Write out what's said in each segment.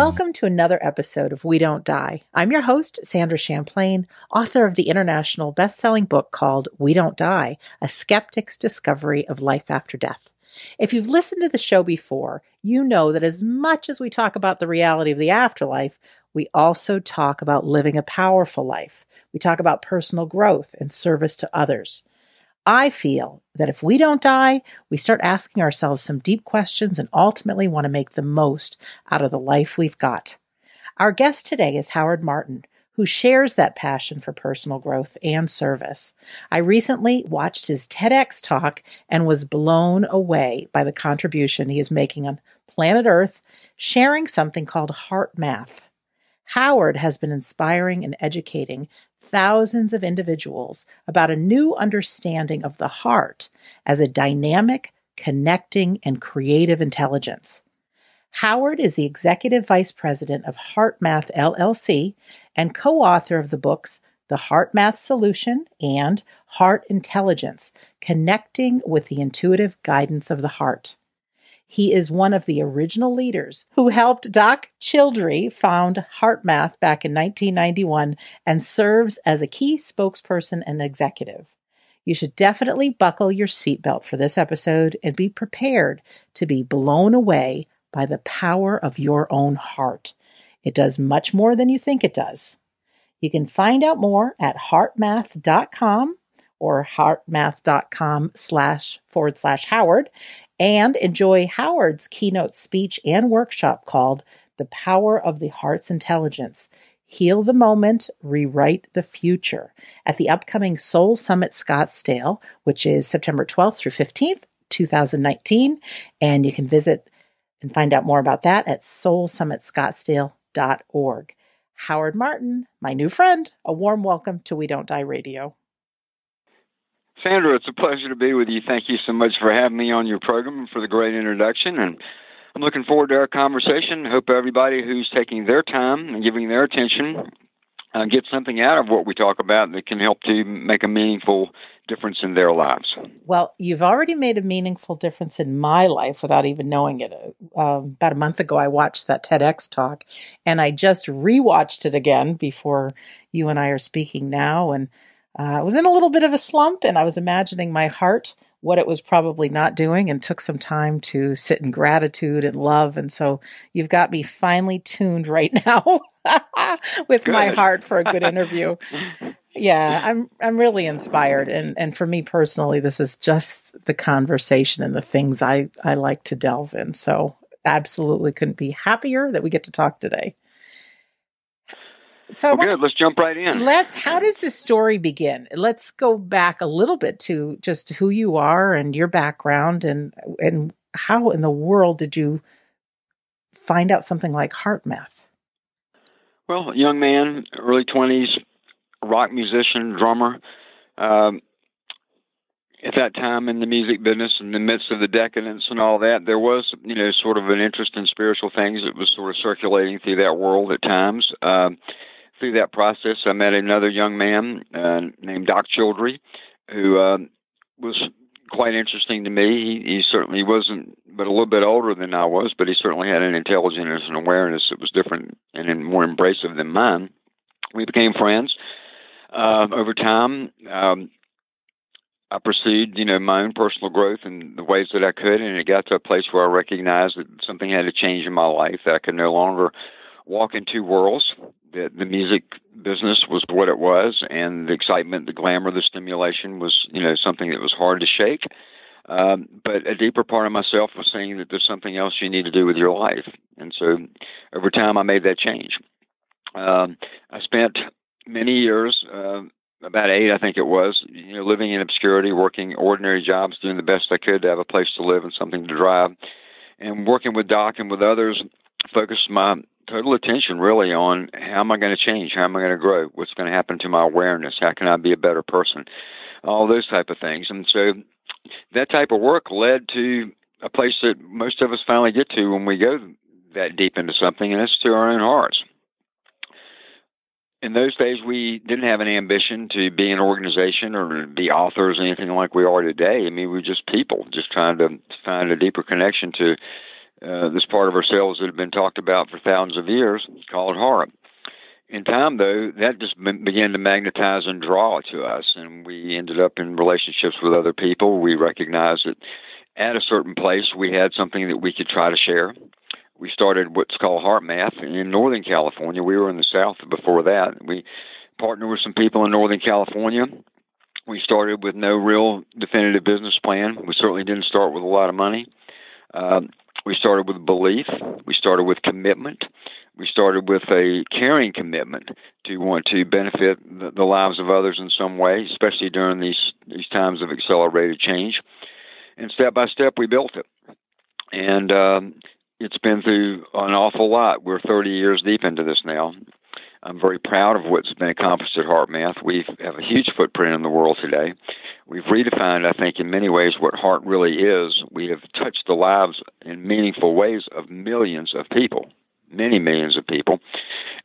Welcome to another episode of We Don't Die. I'm your host, Sandra Champlain, author of the international best-selling book called We Don't Die: A Skeptic's Discovery of Life After Death. If you've listened to the show before, you know that as much as we talk about the reality of the afterlife, we also talk about living a powerful life. We talk about personal growth and service to others. I feel that if we don't die, we start asking ourselves some deep questions and ultimately want to make the most out of the life we've got. Our guest today is Howard Martin, who shares that passion for personal growth and service. I recently watched his TEDx talk and was blown away by the contribution he is making on planet Earth, sharing something called HeartMath. Howard has been inspiring and educating thousands of individuals about a new understanding of the heart as a dynamic, connecting, and creative intelligence. Howard is the executive vice president of HeartMath LLC and co author of the books The HeartMath Solution and Heart Intelligence Connecting with the Intuitive Guidance of the Heart. He is one of the original leaders who helped Doc Childre found HeartMath back in 1991 and serves as a key spokesperson and executive. You should definitely buckle your seatbelt for this episode and be prepared to be blown away by the power of your own heart. It does much more than you think it does. You can find out more at heartmath.com or heartmath.com slash forward slash Howard and enjoy Howard's keynote speech and workshop called The Power of the Heart's Intelligence Heal the Moment, Rewrite the Future at the upcoming Soul Summit Scottsdale, which is September 12th through 15th, 2019. And you can visit and find out more about that at soulsummitscottsdale.org. Howard Martin, my new friend, a warm welcome to We Don't Die Radio. Sandra, it's a pleasure to be with you. Thank you so much for having me on your program and for the great introduction. And I'm looking forward to our conversation. Hope everybody who's taking their time and giving their attention uh, get something out of what we talk about that can help to make a meaningful difference in their lives. Well, you've already made a meaningful difference in my life without even knowing it. Uh, about a month ago, I watched that TEDx talk and I just rewatched it again before you and I are speaking now. And uh, I was in a little bit of a slump and I was imagining my heart, what it was probably not doing, and took some time to sit in gratitude and love. And so you've got me finely tuned right now with good. my heart for a good interview. yeah, I'm I'm really inspired and and for me personally this is just the conversation and the things I I like to delve in. So absolutely couldn't be happier that we get to talk today. So well, good. Let's jump right in. Let's. How does this story begin? Let's go back a little bit to just who you are and your background, and and how in the world did you find out something like HeartMath? Well, young man, early twenties, rock musician, drummer. Um, at that time in the music business, in the midst of the decadence and all that, there was, you know, sort of an interest in spiritual things that was sort of circulating through that world at times. Um, through that process, I met another young man uh, named Doc Childre, who uh, was quite interesting to me. He, he certainly wasn't, but a little bit older than I was, but he certainly had an intelligence and awareness that was different and more embracive than mine. We became friends uh, over time. Um, I pursued, you know, my own personal growth in the ways that I could, and it got to a place where I recognized that something had to change in my life. That I could no longer walk in two worlds. That the music business was what it was, and the excitement, the glamour, the stimulation was, you know, something that was hard to shake. Um, but a deeper part of myself was saying that there's something else you need to do with your life, and so over time I made that change. Um, I spent many years, uh, about eight, I think it was, you know, living in obscurity, working ordinary jobs, doing the best I could to have a place to live and something to drive, and working with Doc and with others. Focused my total attention really on how am I going to change? How am I going to grow? What's going to happen to my awareness? How can I be a better person? All those type of things. And so that type of work led to a place that most of us finally get to when we go that deep into something, and that's to our own hearts. In those days, we didn't have an ambition to be an organization or be authors or anything like we are today. I mean, we were just people, just trying to find a deeper connection to uh, this part of ourselves that had been talked about for thousands of years, called heart. In time, though, that just began to magnetize and draw to us, and we ended up in relationships with other people. We recognized that at a certain place we had something that we could try to share. We started what's called HeartMath in Northern California. We were in the South before that. We partnered with some people in Northern California. We started with no real definitive business plan. We certainly didn't start with a lot of money. Um, we started with belief. We started with commitment. We started with a caring commitment to want to benefit the, lives of others in some way, especially during these these times of accelerated change. And step by step, we built it. And um, it's been through an awful lot. We're 30 years deep into this now. I'm very proud of what's been accomplished at HeartMath. We have a huge footprint in the world today. We've redefined, I think, in many ways what heart really is. We have touched the lives in meaningful ways of millions of people, many millions of people,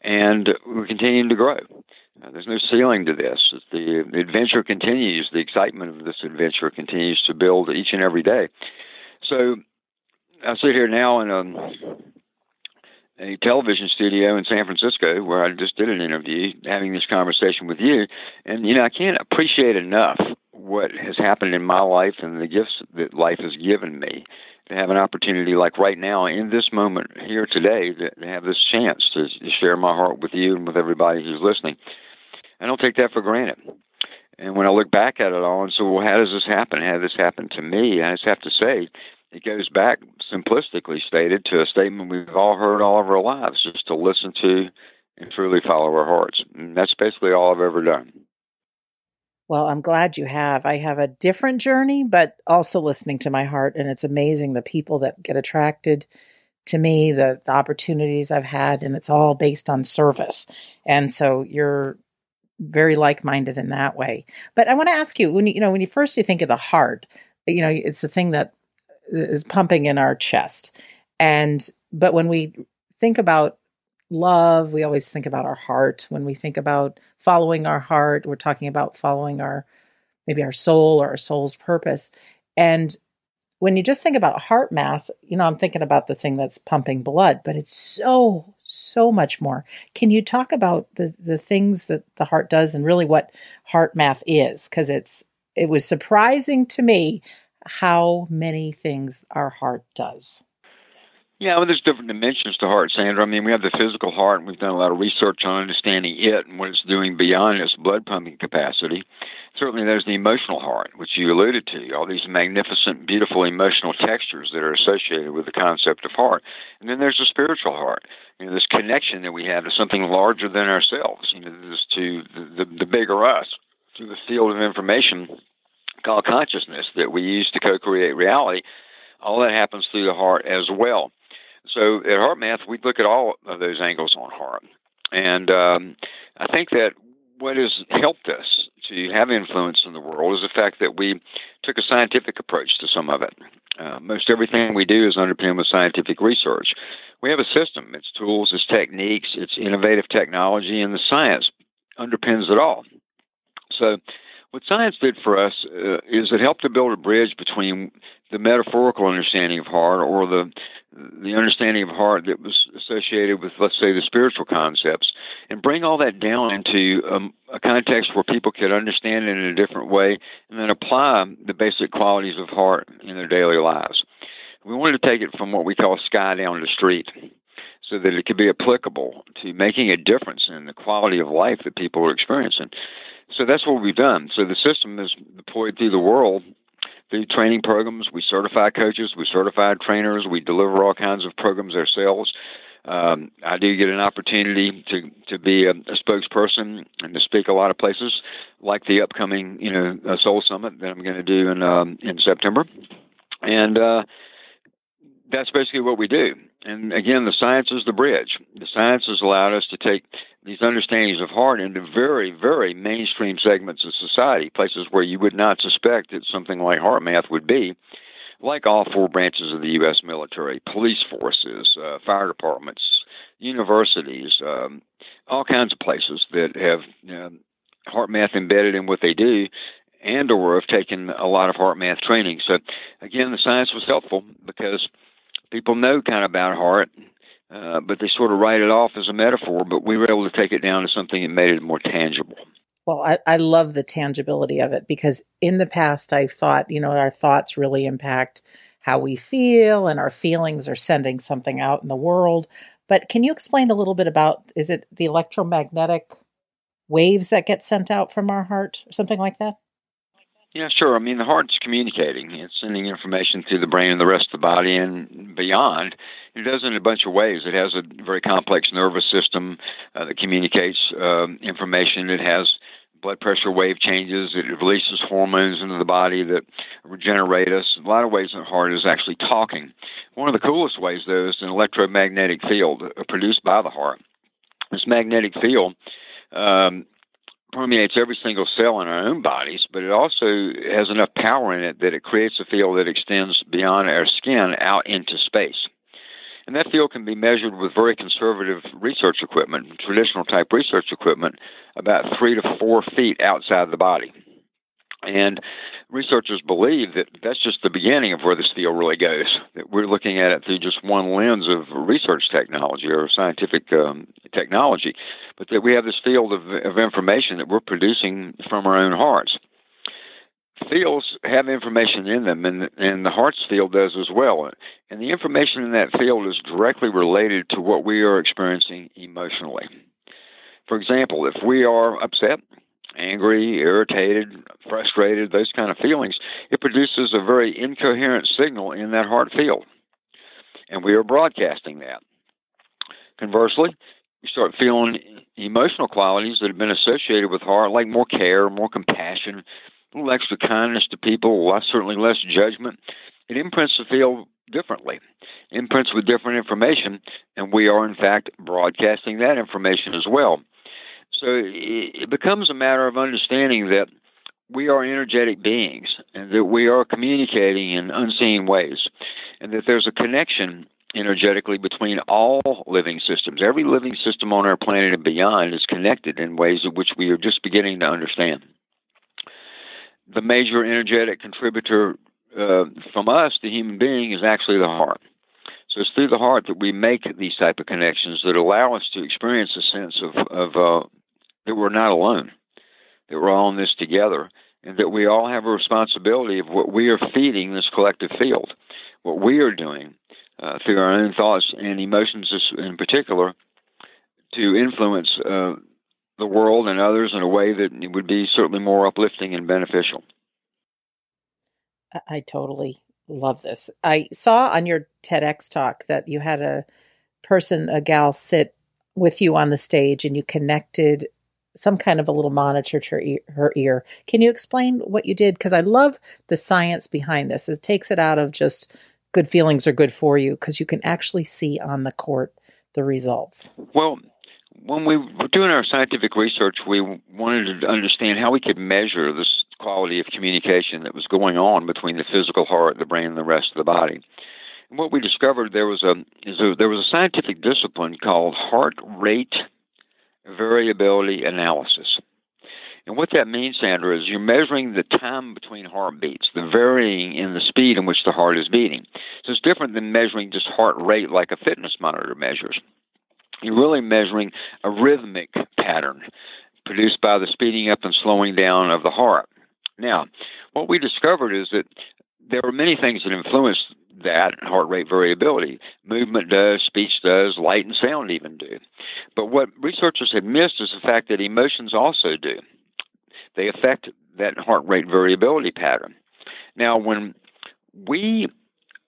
and we're continuing to grow. There's no ceiling to this. The, the adventure continues. The excitement of this adventure continues to build each and every day. So I sit here now in a um, a television studio in San Francisco where I just did an interview, having this conversation with you. And, you know, I can't appreciate enough what has happened in my life and the gifts that life has given me to have an opportunity like right now in this moment here today to, have this chance to, to share my heart with you and with everybody who's listening. I don't take that for granted. And when I look back at it all and say, well, how does this happen? How did this happen to me? I just have to say, it goes back, simplistically stated, to a statement we've all heard all of our lives just to listen to and truly follow our hearts. And that's basically all I've ever done. Well, I'm glad you have. I have a different journey, but also listening to my heart. And it's amazing the people that get attracted to me, the, the opportunities I've had, and it's all based on service. And so you're very like-minded in that way. But I want to ask you, when you, you know, when you first you think of the heart, you know, it's the thing that is pumping in our chest. And but when we think about love, we always think about our heart. When we think about following our heart, we're talking about following our maybe our soul or our soul's purpose. And when you just think about HeartMath, you know, I'm thinking about the thing that's pumping blood, but it's so, so much more. Can you talk about the the things that the heart does and really what heart math is? Because it's it was surprising to me how many things our heart does. Yeah, well, there's different dimensions to heart, Sandra. I mean, we have the physical heart, and we've done a lot of research on understanding it and what it's doing beyond its blood pumping capacity. Certainly, there's the emotional heart, which you alluded to, all these magnificent, beautiful emotional textures that are associated with the concept of heart. And then there's the spiritual heart, you know, this connection that we have to something larger than ourselves, you know, this to the, the, the bigger us, to the field of information called consciousness that we use to co-create reality, all that happens through the heart as well. So at HeartMath, we look at all of those angles on heart, and um, I think that what has helped us to have influence in the world is the fact that we took a scientific approach to some of it. Uh, most everything we do is underpinned with scientific research. We have a system, its tools, its techniques, its innovative technology, and the science underpins it all. So what science did for us uh, is it helped to build a bridge between the metaphorical understanding of heart or the the understanding of heart that was associated with, let's say, the spiritual concepts, and bring all that down into um, a context where people could understand it in a different way and then apply the basic qualities of heart in their daily lives. We wanted to take it from what we call sky down the street so that it could be applicable to making a difference in the quality of life that people are experiencing. So that's what we've done. So the system is deployed through the world through training programs. We certify coaches, we certify trainers, we deliver all kinds of programs ourselves. Um, I do get an opportunity to to be a, a, spokesperson and to speak a lot of places, like the upcoming you know Soul Summit that I'm going to do in um, in September, and uh, that's basically what we do. And again, the science is the bridge. The science has allowed us to take these understandings of heart into very, very mainstream segments of society, places where you would not suspect that something like HeartMath would be, like all four branches of the U.S. military, police forces, uh, fire departments, universities, um, all kinds of places that have HeartMath embedded in what they do and or have taken a lot of HeartMath training. So again, the science was helpful because people know kind of about heart, uh, but they sort of write it off as a metaphor. But we were able to take it down to something that made it more tangible. Well, I, I love the tangibility of it because in the past I've thought, you know, our thoughts really impact how we feel and our feelings are sending something out in the world. But can you explain a little bit about is it the electromagnetic waves that get sent out from our heart or something like that? Yeah, sure. I mean, the heart's communicating. It's sending information through the brain and the rest of the body and beyond. It does it in a bunch of ways. It has a very complex nervous system uh, that communicates uh, information. It has blood pressure wave changes. It releases hormones into the body that regenerate us. A lot of ways the heart is actually talking. One of the coolest ways, though, is an electromagnetic field uh, produced by the heart. This magnetic field um, permeates every single cell in our own bodies, but it also has enough power in it that it creates a field that extends beyond our skin out into space. And that field can be measured with very conservative research equipment, traditional type research equipment, about three to four feet outside the body. And researchers believe that that's just the beginning of where this field really goes. That we're looking at it through just one lens of research technology or scientific um, technology, but that we have this field of, of information that we're producing from our own hearts. Fields have information in them, and, and the heart's field does as well. And the information in that field is directly related to what we are experiencing emotionally. For example, if we are upset, angry, irritated, frustrated, those kind of feelings, it produces a very incoherent signal in that heart field. And we are broadcasting that. Conversely, you start feeling emotional qualities that have been associated with heart, like more care, more compassion, a little extra kindness to people, less, certainly less judgment. It imprints the field differently, imprints with different information, and we are in fact broadcasting that information as well. So it becomes a matter of understanding that we are energetic beings and that we are communicating in unseen ways, and that there's a connection energetically between all living systems. Every living system on our planet and beyond is connected in ways of which we are just beginning to understand. The major energetic contributor uh, from us, the human being, is actually the heart. So it's through the heart that we make these type of connections that allow us to experience a sense of, of uh, that we're not alone, that we're all in this together, and that we all have a responsibility of what we are feeding this collective field, what we are doing uh, through our own thoughts and emotions in particular to influence uh, the world and others in a way that would be certainly more uplifting and beneficial. I totally love this. I saw on your TEDx talk that you had a person, a gal, sit with you on the stage and you connected some kind of a little monitor to her ear. Her ear. Can you explain what you did? Because I love the science behind this. It takes it out of just good feelings are good for you because you can actually see on the court the results. Well, when we were doing our scientific research, we wanted to understand how we could measure this quality of communication that was going on between the physical heart, the brain, and the rest of the body. And what we discovered there was a, a there was a scientific discipline called heart rate variability analysis. And what that means, Sandra, is you're measuring the time between heartbeats, the varying in the speed in which the heart is beating. So it's different than measuring just heart rate like a fitness monitor measures. You're really measuring a rhythmic pattern produced by the speeding up and slowing down of the heart. Now, what we discovered is that there are many things that influence that heart rate variability. Movement does, speech does, light and sound even do. But what researchers have missed is the fact that emotions also do. They affect that heart rate variability pattern. Now, when we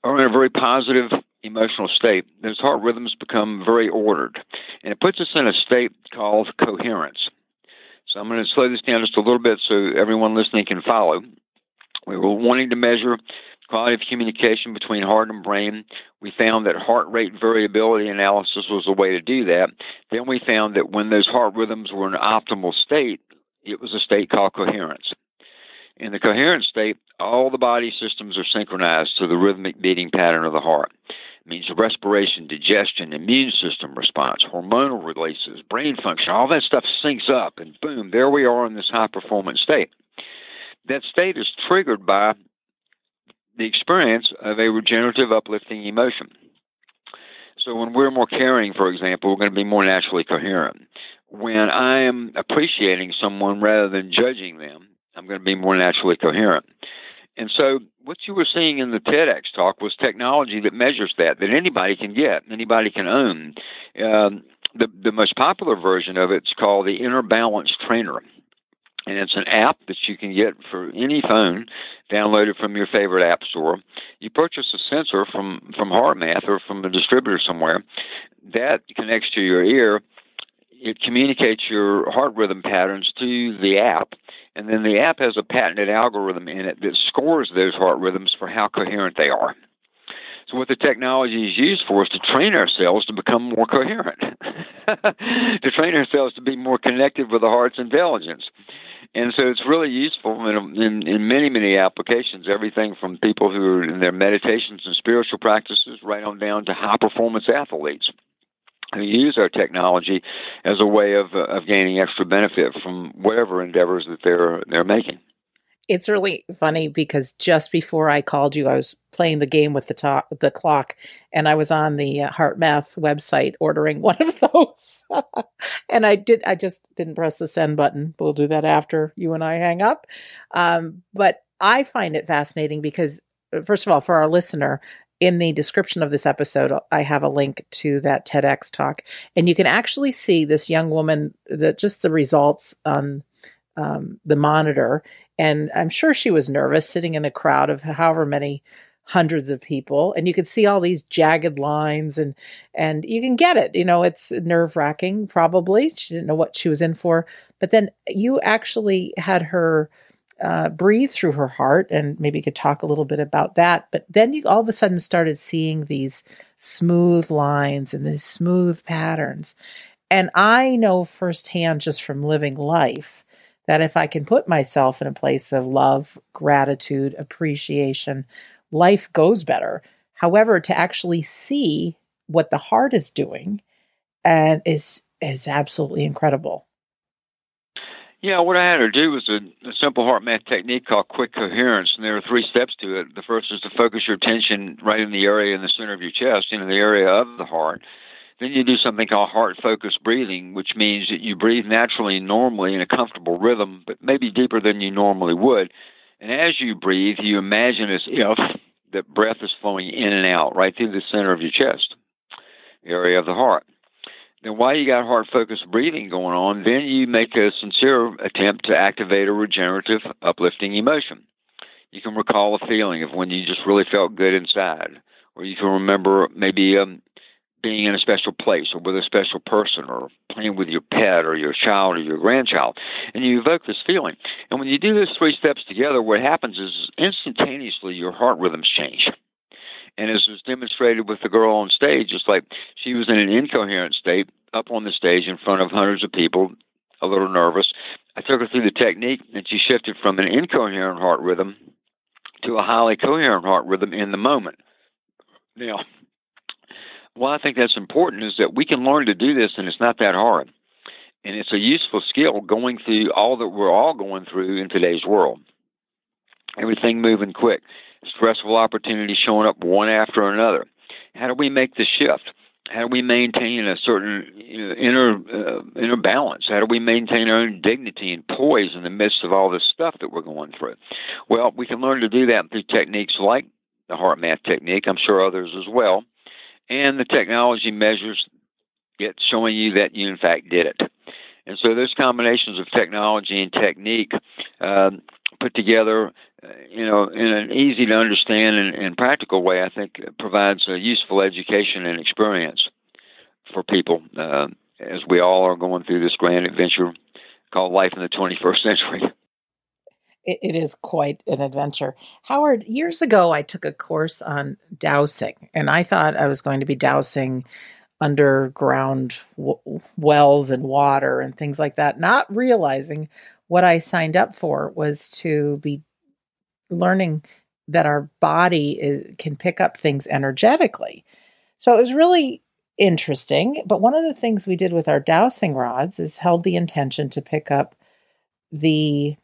are in a very positive emotional state, those heart rhythms become very ordered. And it puts us in a state called coherence. So I'm going to slow this down just a little bit so everyone listening can follow. We were wanting to measure quality of communication between heart and brain. We found that heart rate variability analysis was a way to do that. Then we found that when those heart rhythms were in an optimal state, it was a state called coherence. In the coherent state, all the body systems are synchronized to the rhythmic beating pattern of the heart. It means respiration, digestion, immune system response, hormonal releases, brain function, all that stuff syncs up, and boom, there we are in this high performance state. That state is triggered by the experience of a regenerative, uplifting emotion. So when we're more caring, for example, we're going to be more naturally coherent. When I am appreciating someone rather than judging them, I'm going to be more naturally coherent. And so what you were seeing in the TEDx talk was technology that measures that, that anybody can get, anybody can own. Um, the, the most popular version of it's called the Inner Balance Trainer. And it's an app that you can get for any phone, downloaded from your favorite app store. You purchase a sensor from, from HeartMath or from a distributor somewhere. That connects to your ear. It communicates your heart rhythm patterns to the app and then the app has a patented algorithm in it that scores those heart rhythms for how coherent they are. So what the technology is used for is to train ourselves to become more coherent, to train ourselves to be more connected with the heart's intelligence. And so it's really useful in, in, in many, many applications, everything from people who are in their meditations and spiritual practices right on down to high performance athletes who use our technology as a way of of gaining extra benefit from whatever endeavors that they're they're making. It's really funny because just before I called you, I was playing the game with the talk, the clock, and I was on the uh, HeartMath website ordering one of those. and I did, I just didn't press the send button. We'll do that after you and I hang up. Um, but I find it fascinating because, uh, first of all, for our listener, in the description of this episode, I have a link to that TEDx talk, and you can actually see this young woman, that just the results on um, the monitor. And I'm sure she was nervous sitting in a crowd of however many hundreds of people, and you can see all these jagged lines, and and you can get it. You know, it's nerve wracking. Probably she didn't know what she was in for, but then you actually had her uh, breathe through her heart, and maybe you could talk a little bit about that. But then you all of a sudden started seeing these smooth lines and these smooth patterns. And I know firsthand just from living life that if I can put myself in a place of love, gratitude, appreciation, life goes better. However, to actually see what the heart is doing and is is absolutely incredible. Yeah, what I had her do was a, a simple HeartMath technique called quick coherence, and there are three steps to it. The first is to focus your attention right in the area in the center of your chest, in the area of the heart. Then you do something called heart focused breathing, which means that you breathe naturally, and normally, in a comfortable rhythm, but maybe deeper than you normally would. And as you breathe, you imagine as if that breath is flowing in and out right through the center of your chest, area of the heart. Then while you got heart focused breathing going on, then you make a sincere attempt to activate a regenerative, uplifting emotion. You can recall a feeling of when you just really felt good inside, or you can remember maybe um, being in a special place or with a special person or playing with your pet or your child or your grandchild. And you evoke this feeling. And when you do those three steps together, what happens is instantaneously your heart rhythms change. And as was demonstrated with the girl on stage, it's like she was in an incoherent state up on the stage in front of hundreds of people, a little nervous. I took her through the technique, and she shifted from an incoherent heart rhythm to a highly coherent heart rhythm in the moment. Now, why I think that's important is that we can learn to do this, and it's not that hard. And it's a useful skill going through all that we're all going through in today's world. Everything moving quick stressful opportunities showing up one after another. How do we make the shift? How do we maintain a certain you know, inner uh, inner balance? How do we maintain our own dignity and poise in the midst of all this stuff that we're going through? Well, we can learn to do that through techniques like the HeartMath technique. I'm sure others as well, and the technology measures it showing you that you in fact did it. And so those combinations of technology and technique um, put together you know, in an easy to understand and, and practical way, I think provides a useful education and experience for people uh, as we all are going through this grand adventure called life in the 21st century. It, it is quite an adventure. Howard, years ago, I took a course on dowsing, and I thought I was going to be dowsing underground w- wells and water and things like that, not realizing what I signed up for was to be learning that our body is, can pick up things energetically. So it was really interesting. But one of the things we did with our dowsing rods is held the intention to pick up the,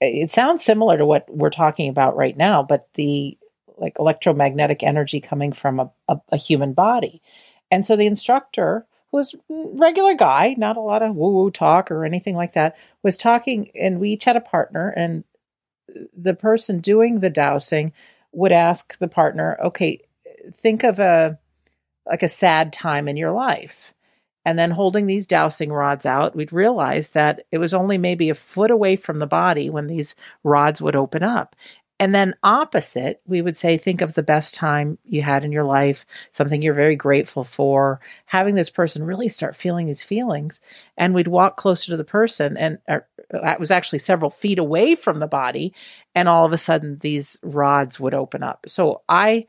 it sounds similar to what we're talking about right now, but the like electromagnetic energy coming from a, a, a human body. And so the instructor, who was regular guy, not a lot of woo woo talk or anything like that, was talking, and we each had a partner, and the person doing the dowsing would ask the partner, okay, think of a like a sad time in your life. And then holding these dowsing rods out, we'd realize that it was only maybe a foot away from the body when these rods would open up. And then opposite, we would say, think of the best time you had in your life, something you're very grateful for, having this person really start feeling these feelings. And we'd walk closer to the person and uh, that was actually several feet away from the body. And all of a sudden these rods would open up. So I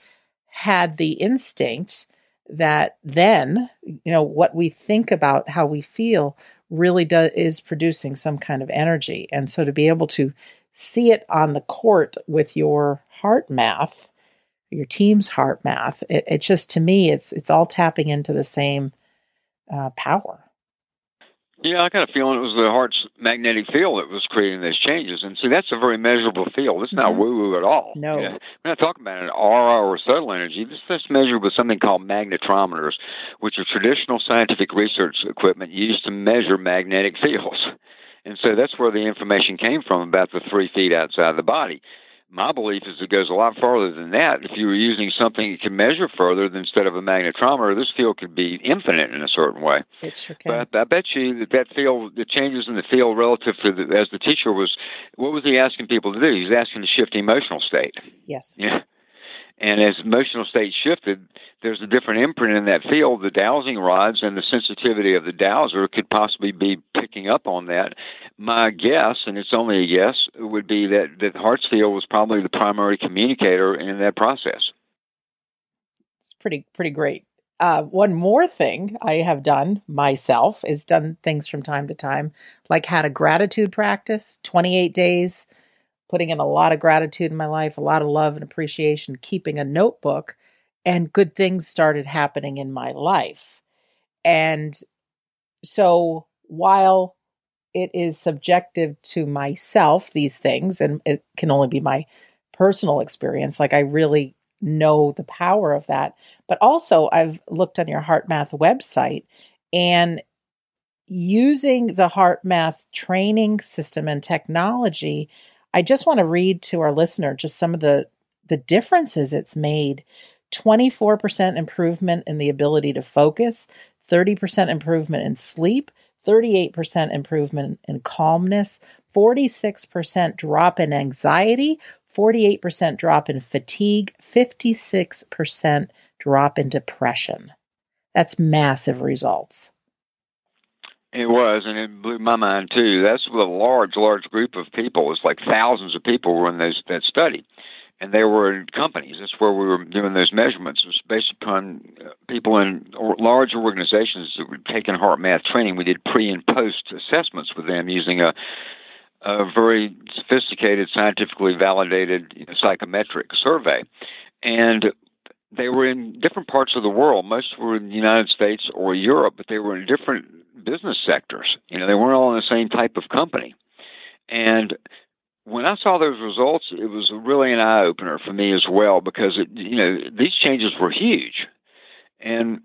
had the instinct that then, you know, what we think about how we feel really does is producing some kind of energy. And so to be able to see it on the court with your HeartMath, your team's HeartMath. It, it just to me, it's it's all tapping into the same uh, power. Yeah, I got a feeling it was the heart's magnetic field that was creating those changes. And see, that's a very measurable field. It's not mm-hmm. woo woo at all. No. Yeah. We're not talking about an aura or subtle energy. This is measured with something called magnetometers, which are traditional scientific research equipment used to measure magnetic fields. And so that's where the information came from about the three feet outside the body. My belief is it goes a lot farther than that. If you were using something you can measure further than instead of a magnetometer, this field could be infinite in a certain way. It sure can. But I bet you that that field, the changes in the field relative to the, as the teacher was, what was he asking people to do? He was asking to shift emotional state. Yes. Yeah. And as emotional state shifted, there's a different imprint in that field. The dowsing rods and the sensitivity of the dowser could possibly be picking up on that. My guess, and it's only a guess, would be that, that heart's field was probably the primary communicator in that process. It's pretty pretty great. Uh, one more thing I have done myself is done things from time to time, like had a gratitude practice, 28 days putting in a lot of gratitude in my life, a lot of love and appreciation, keeping a notebook, and good things started happening in my life. And so while it is subjective to myself, these things, and it can only be my personal experience, like I really know the power of that. But also, I've looked on your HeartMath website and using the HeartMath training system and technology I just want to read to our listener just some of the the differences it's made. 24% improvement in the ability to focus, 30% improvement in sleep, 38% improvement in calmness, 46% drop in anxiety, 48% drop in fatigue, 56% drop in depression. That's massive results. It was, and it blew my mind too. That's with a large, large group of people. It's like thousands of people were in those, that study, and they were in companies. That's where we were doing those measurements. It was based upon uh, people in large organizations that were taking HeartMath training. We did pre and post assessments with them using a a very sophisticated, scientifically validated you know, psychometric survey, and they were in different parts of the world. Most were in the United States or Europe, but they were in different business sectors. You know, they weren't all in the same type of company. And when I saw those results, it was really an eye opener for me as well because it, you know these changes were huge, and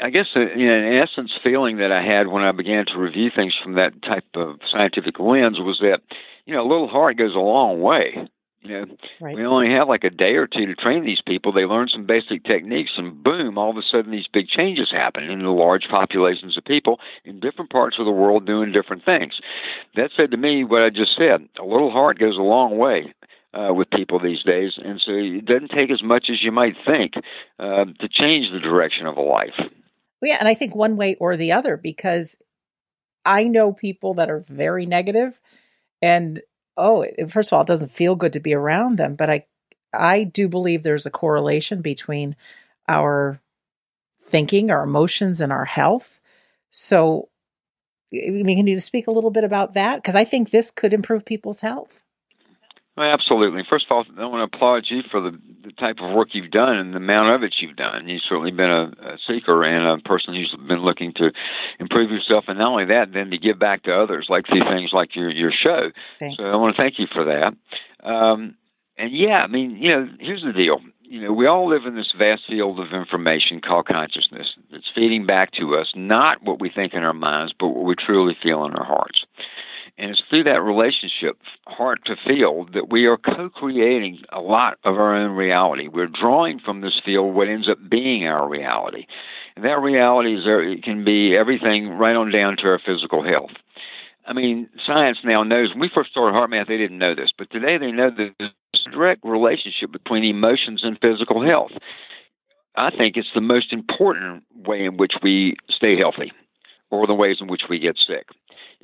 I guess uh, in essence, feeling that I had when I began to review things from that type of scientific lens was that you know a little heart goes a long way. You know, right. we only have like a day or two to train these people. They learn some basic techniques, and boom, all of a sudden these big changes happen in the large populations of people in different parts of the world doing different things. That said to me what I just said. A little heart goes a long way. Uh, with people these days, and so it doesn't take as much as you might think uh, to change the direction of a life. Yeah, and I think one way or the other, because I know people that are very negative, and oh, first of all, it doesn't feel good to be around them, but I I do believe there's a correlation between our thinking, our emotions, and our health. So, I mean, can you speak a little bit about that? Because I think this could improve people's health. Absolutely. First of all, I want to applaud you for the, the type of work you've done and the amount of it you've done. You've certainly been a, a seeker and a person who's been looking to improve yourself, and not only that, then to give back to others, like through things like your your show. Thanks. So I want to thank you for that. Um, and yeah, I mean, you know, here's the deal. you know, we all live in this vast field of information called consciousness that's feeding back to us not what we think in our minds, but what we truly feel in our hearts. And it's through that relationship, heart to field, that we are co creating a lot of our own reality. We're drawing from this field what ends up being our reality. And that reality is there, it can be everything right on down to our physical health. I mean, science now knows. When we first started HeartMath, they didn't know this, but today they know that there's a direct relationship between emotions and physical health. I think it's the most important way in which we stay healthy, or the ways in which we get sick.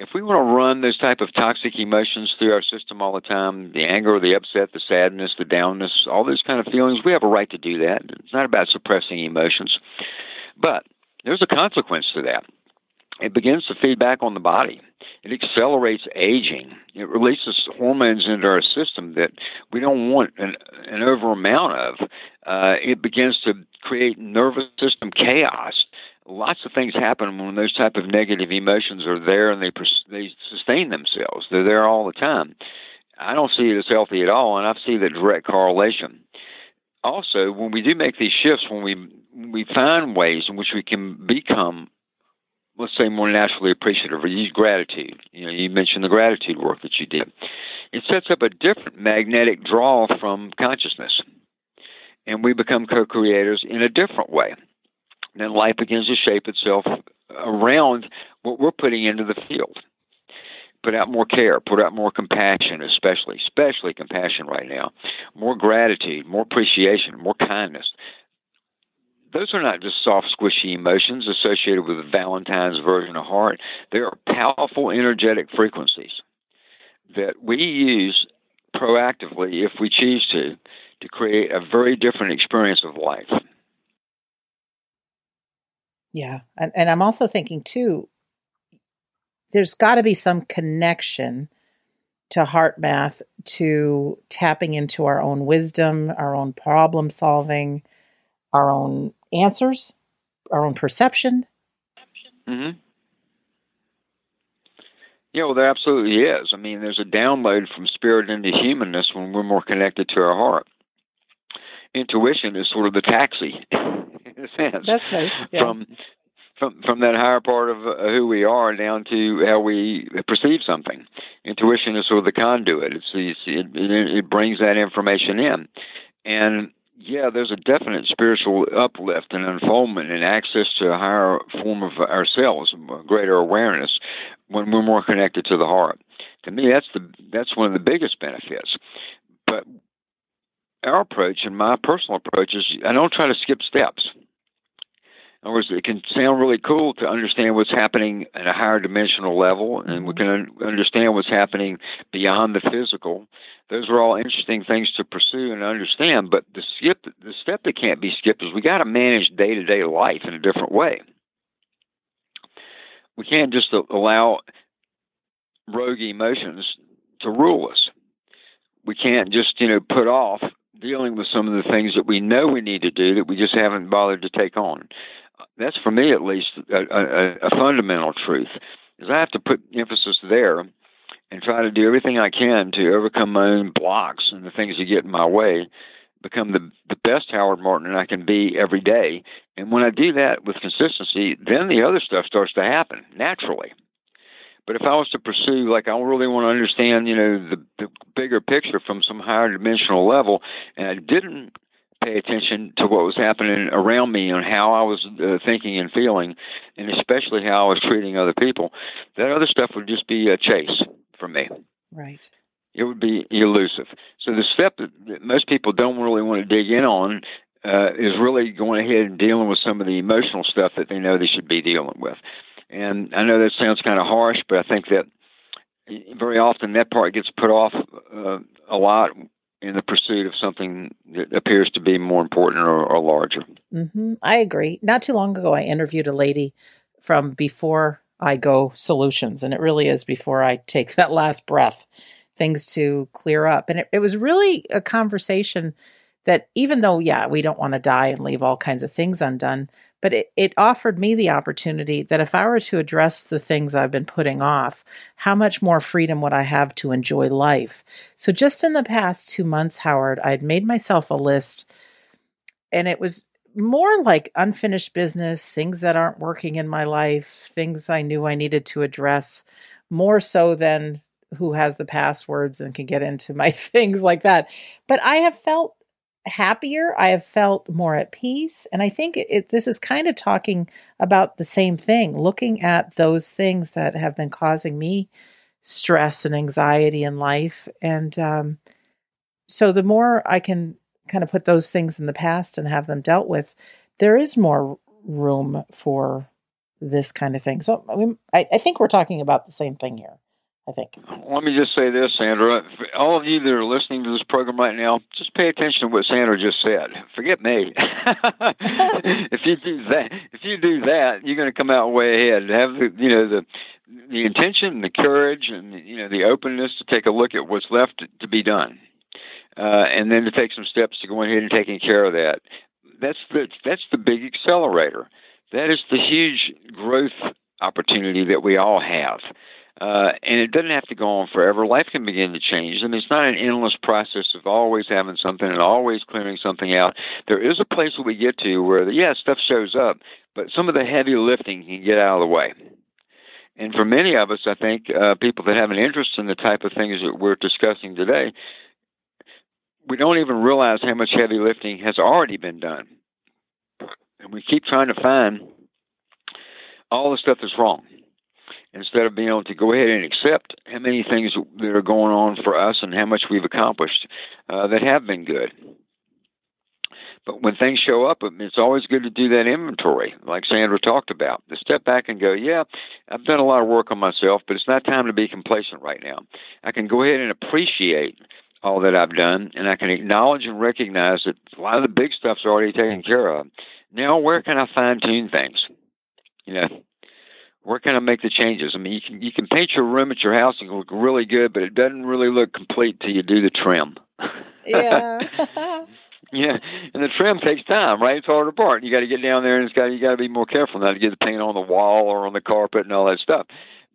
If we want to run those type of toxic emotions through our system all the time, the anger, the upset, the sadness, the downness, all those kind of feelings, we have a right to do that. It's not about suppressing emotions. But there's a consequence to that. It begins to feed back on the body. It accelerates aging. It releases hormones into our system that we don't want an, an over amount of. Uh, it begins to create nervous system chaos. Lots of things happen when those type of negative emotions are there and they they sustain themselves. They're there all the time. I don't see it as healthy at all, and I see the direct correlation. Also, when we do make these shifts, when we we find ways in which we can become let's say more naturally appreciative or use gratitude. You know, you mentioned the gratitude work that you did. It sets up a different magnetic draw from consciousness. And we become co creators in a different way. Then life begins to shape itself around what we're putting into the field. Put out more care, put out more compassion, especially, especially compassion right now. More gratitude, more appreciation, more kindness those are not just soft, squishy emotions associated with Valentine's version of heart. They are powerful, energetic frequencies that we use proactively, if we choose to, to create a very different experience of life. Yeah. And, and I'm also thinking, too, there's got to be some connection to HeartMath, to tapping into our own wisdom, our own problem solving, our own answers, our own perception. Mm-hmm. Yeah, well, there absolutely is. I mean, there's a download from spirit into humanness when we're more connected to our heart. Intuition is sort of the taxi, in a sense. That's nice. Yeah. From from from that higher part of uh, who we are down to how we perceive something. Intuition is sort of the conduit. It's, it's it, it, it brings that information in, and yeah, there's a definite spiritual uplift and unfoldment and access to a higher form of ourselves, greater awareness when we're more connected to the heart. To me, that's the that's one of the biggest benefits. But our approach and my personal approach is I don't try to skip steps. In other words, it can sound really cool to understand what's happening at a higher dimensional level, and we mm-hmm. can understand what's happening beyond the physical. Those are all interesting things to pursue and understand. But the skip, the step that can't be skipped is we got to manage day to day life in a different way. We can't just allow rogue emotions to rule us. We can't just you know put off dealing with some of the things that we know we need to do that we just haven't bothered to take on that's for me at least a, a, a fundamental truth is I have to put emphasis there and try to do everything I can to overcome my own blocks and the things that get in my way, become the the best Howard Martin I can be every day. And when I do that with consistency, then the other stuff starts to happen naturally. But if I was to pursue, like, I really want to understand, you know, the, the bigger picture from some higher dimensional level, and I didn't pay attention to what was happening around me and how I was uh, thinking and feeling, and especially how I was treating other people. That other stuff would just be a chase for me. Right. It would be elusive. So the step that, most people don't really want to dig in on uh, is really going ahead and dealing with some of the emotional stuff that they know they should be dealing with. And I know that sounds kind of harsh, but I think that very often that part gets put off uh, a lot in the pursuit of something that appears to be more important or, or larger. Mm-hmm. I agree. Not too long ago, I interviewed a lady from Before I Go Solutions, and it really is before I take that last breath, things to clear up. And it, it was really a conversation that, even though, yeah, we don't want to die and leave all kinds of things undone, but it, it offered me the opportunity that if I were to address the things I've been putting off, how much more freedom would I have to enjoy life? So, just in the past two months, Howard, I'd made myself a list and it was more like unfinished business, things that aren't working in my life, things I knew I needed to address more so than who has the passwords and can get into my things like that. But I have felt happier. I have felt more at peace. And I think it, this is kind of talking about the same thing, looking at those things that have been causing me stress and anxiety in life. And um, so the more I can kind of put those things in the past and have them dealt with, there is more room for this kind of thing. So I, mean, I, I think we're talking about the same thing here. I think. Let me just say this, Sandra. For all of you that are listening to this program right now, just pay attention to what Sandra just said. Forget me. if you do that, if you do that, you're going to come out way ahead. Have the, you know, the the intention, the courage, and you know, the openness to take a look at what's left to, to be done, uh, and then to take some steps to go ahead and taking care of that. That's the that's the big accelerator. That is the huge growth opportunity that we all have. Uh, and it doesn't have to go on forever. Life can begin to change. I mean, it's not an endless process of always having something and always clearing something out. There is a place where we get to where, yeah, stuff shows up, but some of the heavy lifting can get out of the way. And for many of us, I think uh, people that have an interest in the type of things that we're discussing today, we don't even realize how much heavy lifting has already been done. And we keep trying to find all the stuff that's wrong instead of being able to go ahead and accept how many things that are going on for us and how much we've accomplished uh, that have been good. But when things show up, it's always good to do that inventory, like Sandra talked about. To step back and go, yeah, I've done a lot of work on myself, but it's not time to be complacent right now. I can go ahead and appreciate all that I've done, and I can acknowledge and recognize that a lot of the big stuff's already taken care of. Now, where can I fine tune things? You know, where can I make the changes? I mean, you can you can paint your room at your house and look really good, but it doesn't really look complete till you do the trim. Yeah. yeah, and the trim takes time, right? It's hard apart. You got to get down there, and it's got you got to be more careful now to get the paint on the wall or on the carpet and all that stuff.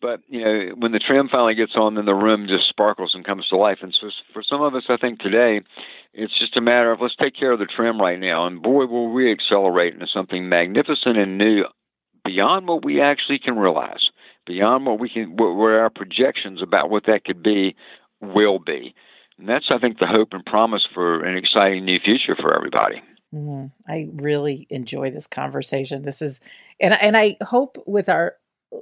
But you know, when the trim finally gets on, then the room just sparkles and comes to life. And so, for some of us, I think today, it's just a matter of let's take care of the trim right now, and boy, will we accelerate into something magnificent and new beyond what we actually can realize, beyond what we can, what, what our projections about what that could be will be. And that's, I think, the hope and promise for an exciting new future for everybody. Mm, I really enjoy this conversation. This is, and and I hope with our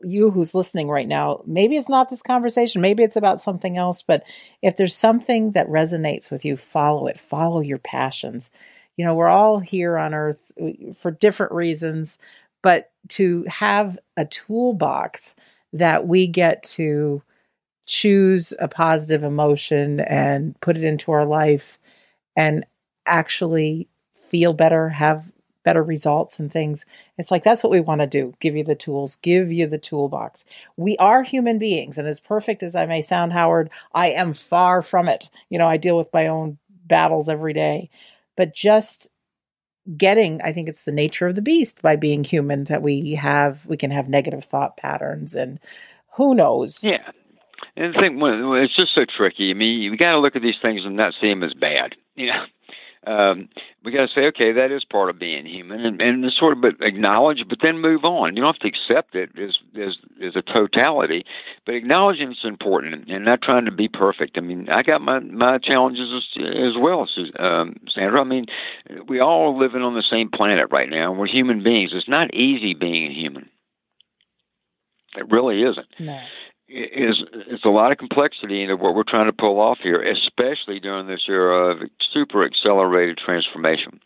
you who's listening right now, maybe it's not this conversation, maybe it's about something else. But if there's something that resonates with you, follow it. Follow your passions. You know, we're all here on Earth for different reasons but to have a toolbox that we get to choose a positive emotion and put it into our life and actually feel better, have better results and things. It's like that's what we want to do. Give you the tools, give you the toolbox. We are human beings, and as perfect as I may sound, Howard, I am far from it. You know, I deal with my own battles every day. But just getting i think it's the nature of the beast by being human that we have we can have negative thought patterns and who knows yeah and I think it's just so tricky. I mean, you got to look at these things and not see them as bad. You know, um, we got to say, okay, that is part of being human, and, and sort of but acknowledge, but then move on. You don't have to accept it as as as a totality, but acknowledging it's important, and not trying to be perfect. I mean, I got my my challenges as, as well, um, Sandra. I mean, we all are living on the same planet right now. We're human beings. It's not easy being a human. It really isn't. No is is a lot of complexity into what we're trying to pull off here, especially during this era of super accelerated transformation.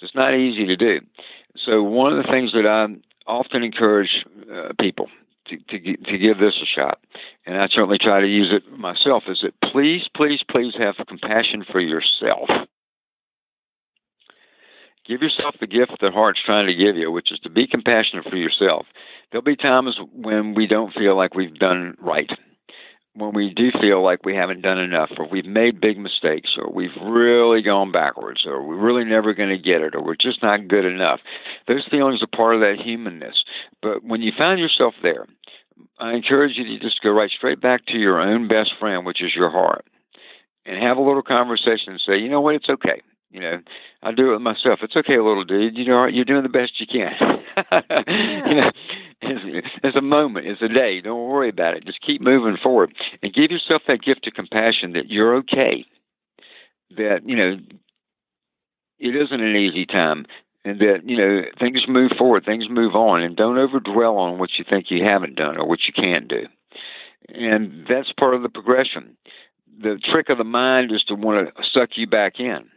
It's not easy to do. So one of the things that I often encourage uh, people to, to to give this a shot, and I certainly try to use it myself, is that please, please, please have compassion for yourself. Give yourself the gift that heart's trying to give you, which is to be compassionate for yourself. There'll be times when we don't feel like we've done right, when we do feel like we haven't done enough, or we've made big mistakes, or we've really gone backwards, or we're really never going to get it, or we're just not good enough. Those feelings are part of that humanness. But when you find yourself there, I encourage you to just go right straight back to your own best friend, which is your heart, and have a little conversation and say, you know what, it's okay You know, I do it myself. It's okay, little dude. You know, you're doing the best you can. yeah. you know, it's, a moment. It's a day. Don't worry about it. Just keep moving forward and give yourself that gift of compassion that you're okay. That you know, it isn't an easy time and that you know things move forward, things move on, and don't over dwell on what you think you haven't done or what you can't do. And that's part of the progression. The trick of the mind is to want to suck you back in.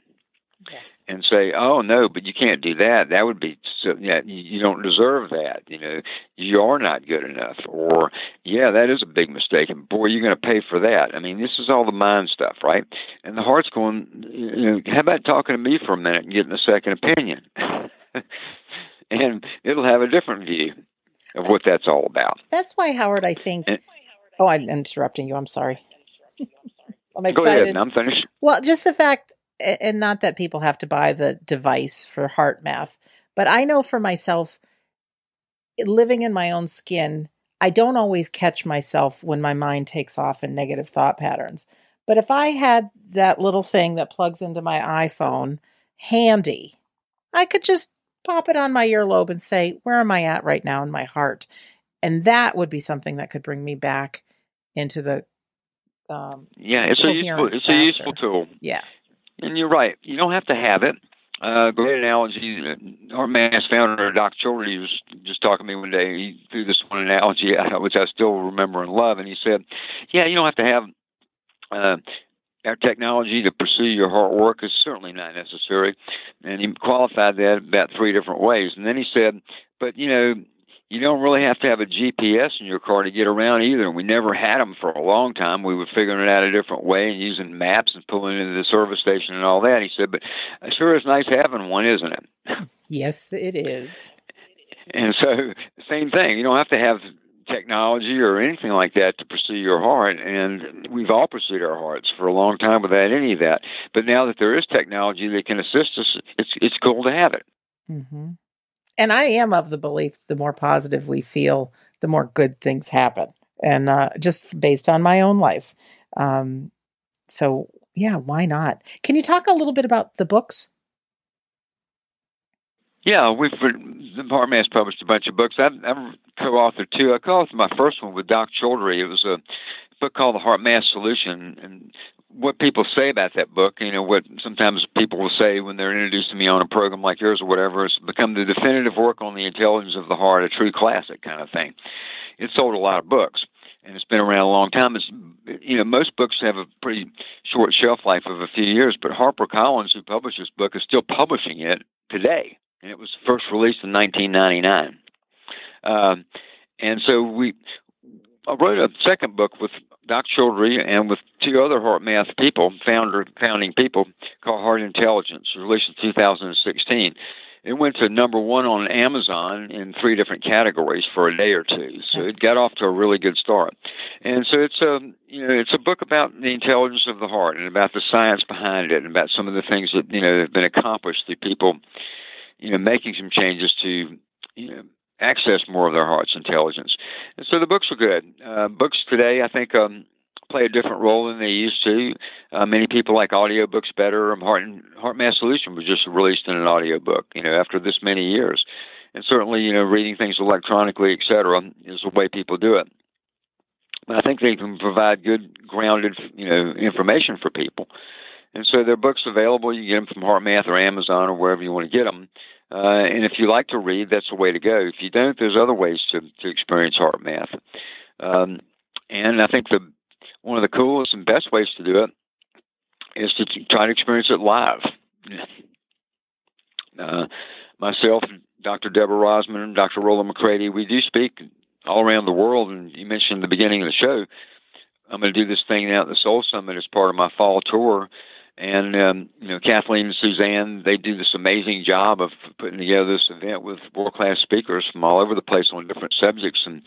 Yes. And say, "Oh no, but you can't do that. That would be so, yeah, you don't deserve that. You know, you are not good enough." Or, "Yeah, that is a big mistake, and boy, you're going to pay for that." I mean, this is all the mind stuff, right? And the heart's going, you know, how about talking to me for a minute and getting a second opinion? and it'll have a different view of what that's all about. That's why Howard, I think. And- oh, I'm interrupting you. I'm sorry. I'm Go excited. ahead, I'm finished. Well, just the fact, and not that people have to buy the device for HeartMath, but I know for myself, living in my own skin, I don't always catch myself when my mind takes off in negative thought patterns. But if I had that little thing that plugs into my iPhone handy, I could just pop it on my earlobe and say, Where am I at right now in my heart? And that would be something that could bring me back into the um, Yeah, it's a useful, it's a useful tool. yeah. And you're right. You don't have to have it. Uh, great analogy. HeartMath founder, Doc Childre, was just talking to me one day. He threw this one analogy which I still remember and love. And he said, Yeah, you don't have to have uh, our technology to pursue your heart work is certainly not necessary. And he qualified that about three different ways. And then he said, But, you know, you don't really have to have a GPS in your car to get around either. And we never had them for a long time. We were figuring it out a different way and using maps and pulling into the service station and all that. He said, but it sure is nice having one, isn't it? Yes, it is. And so, same thing. You don't have to have technology or anything like that to pursue your heart. And we've all pursued our hearts for a long time without any of that. But now that there is technology that can assist us, it's it's cool to have it. hmm And I am of the belief the more positive we feel, the more good things happen. And uh, just based on my own life. Um, so, yeah, why not? Can you talk a little bit about the books? Yeah, we've the Mass published a bunch of books. I've, I've co-authored two. I co-authored my first one with Doc Childre. It was a book called The HeartMath Solution, and what people say about that book, you know, what sometimes people will say when they're introduced to me on a program like yours or whatever, it's become the definitive work on the intelligence of the heart, a true classic kind of thing. It sold a lot of books, and it's been around a long time. It's, you know, most books have a pretty short shelf life of a few years, but HarperCollins, who published this book, is still publishing it today, and it was first released in 1999. Um, and so we, I wrote a second book with Doc Childre and with two other HeartMath people, founder founding people, called Heart Intelligence, released in 2016. It went to number one on Amazon in three different categories for a day or two, so it got off to a really good start. And so it's a you know it's a book about the intelligence of the heart and about the science behind it and about some of the things that you know have been accomplished through people you know making some changes to you know access more of their heart's intelligence. And so the books are good. Uh, books today, I think, um, play a different role than they used to. Uh, many people like audiobooks better. Um, Heart, and, HeartMath Solution was just released in an audiobook, you know, after this many years. And certainly, you know, reading things electronically, et cetera, is the way people do it. But I think they can provide good, grounded, you know, information for people. And so there are books available. You get them from HeartMath or Amazon or wherever you want to get them. Uh, and if you like to read, that's the way to go. If you don't, there's other ways to, to experience HeartMath. Um, and I think the one of the coolest and best ways to do it is to try to experience it live. Uh, myself, Dr. Deborah Rozman, Dr. Rollin McCraty, we do speak all around the world. And you mentioned at the beginning of the show, I'm going to do this thing now at the Soul Summit as part of my fall tour and um, you know Kathleen and Suzanne they do this amazing job of putting together this event with world class speakers from all over the place on different subjects. And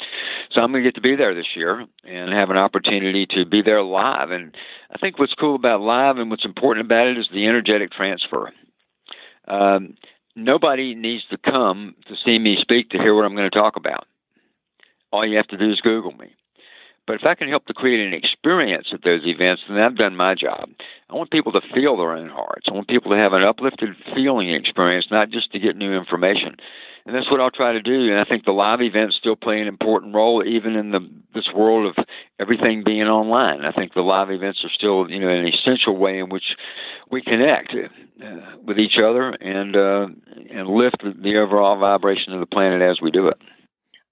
so I'm going to get to be there this year and have an opportunity to be there live. And I think what's cool about live and what's important about it is the energetic transfer. Um, nobody needs to come to see me speak to hear what I'm going to talk about. All you have to do is Google me But if I can help to create an experience at those events, then I've done my job. I want people to feel their own hearts. I want people to have an uplifted feeling experience, not just to get new information. And that's what I'll try to do. And I think the live events still play an important role, even in the this world of everything being online. I think the live events are still, you know, an essential way in which we connect uh, with each other and uh, and lift the overall vibration of the planet as we do it.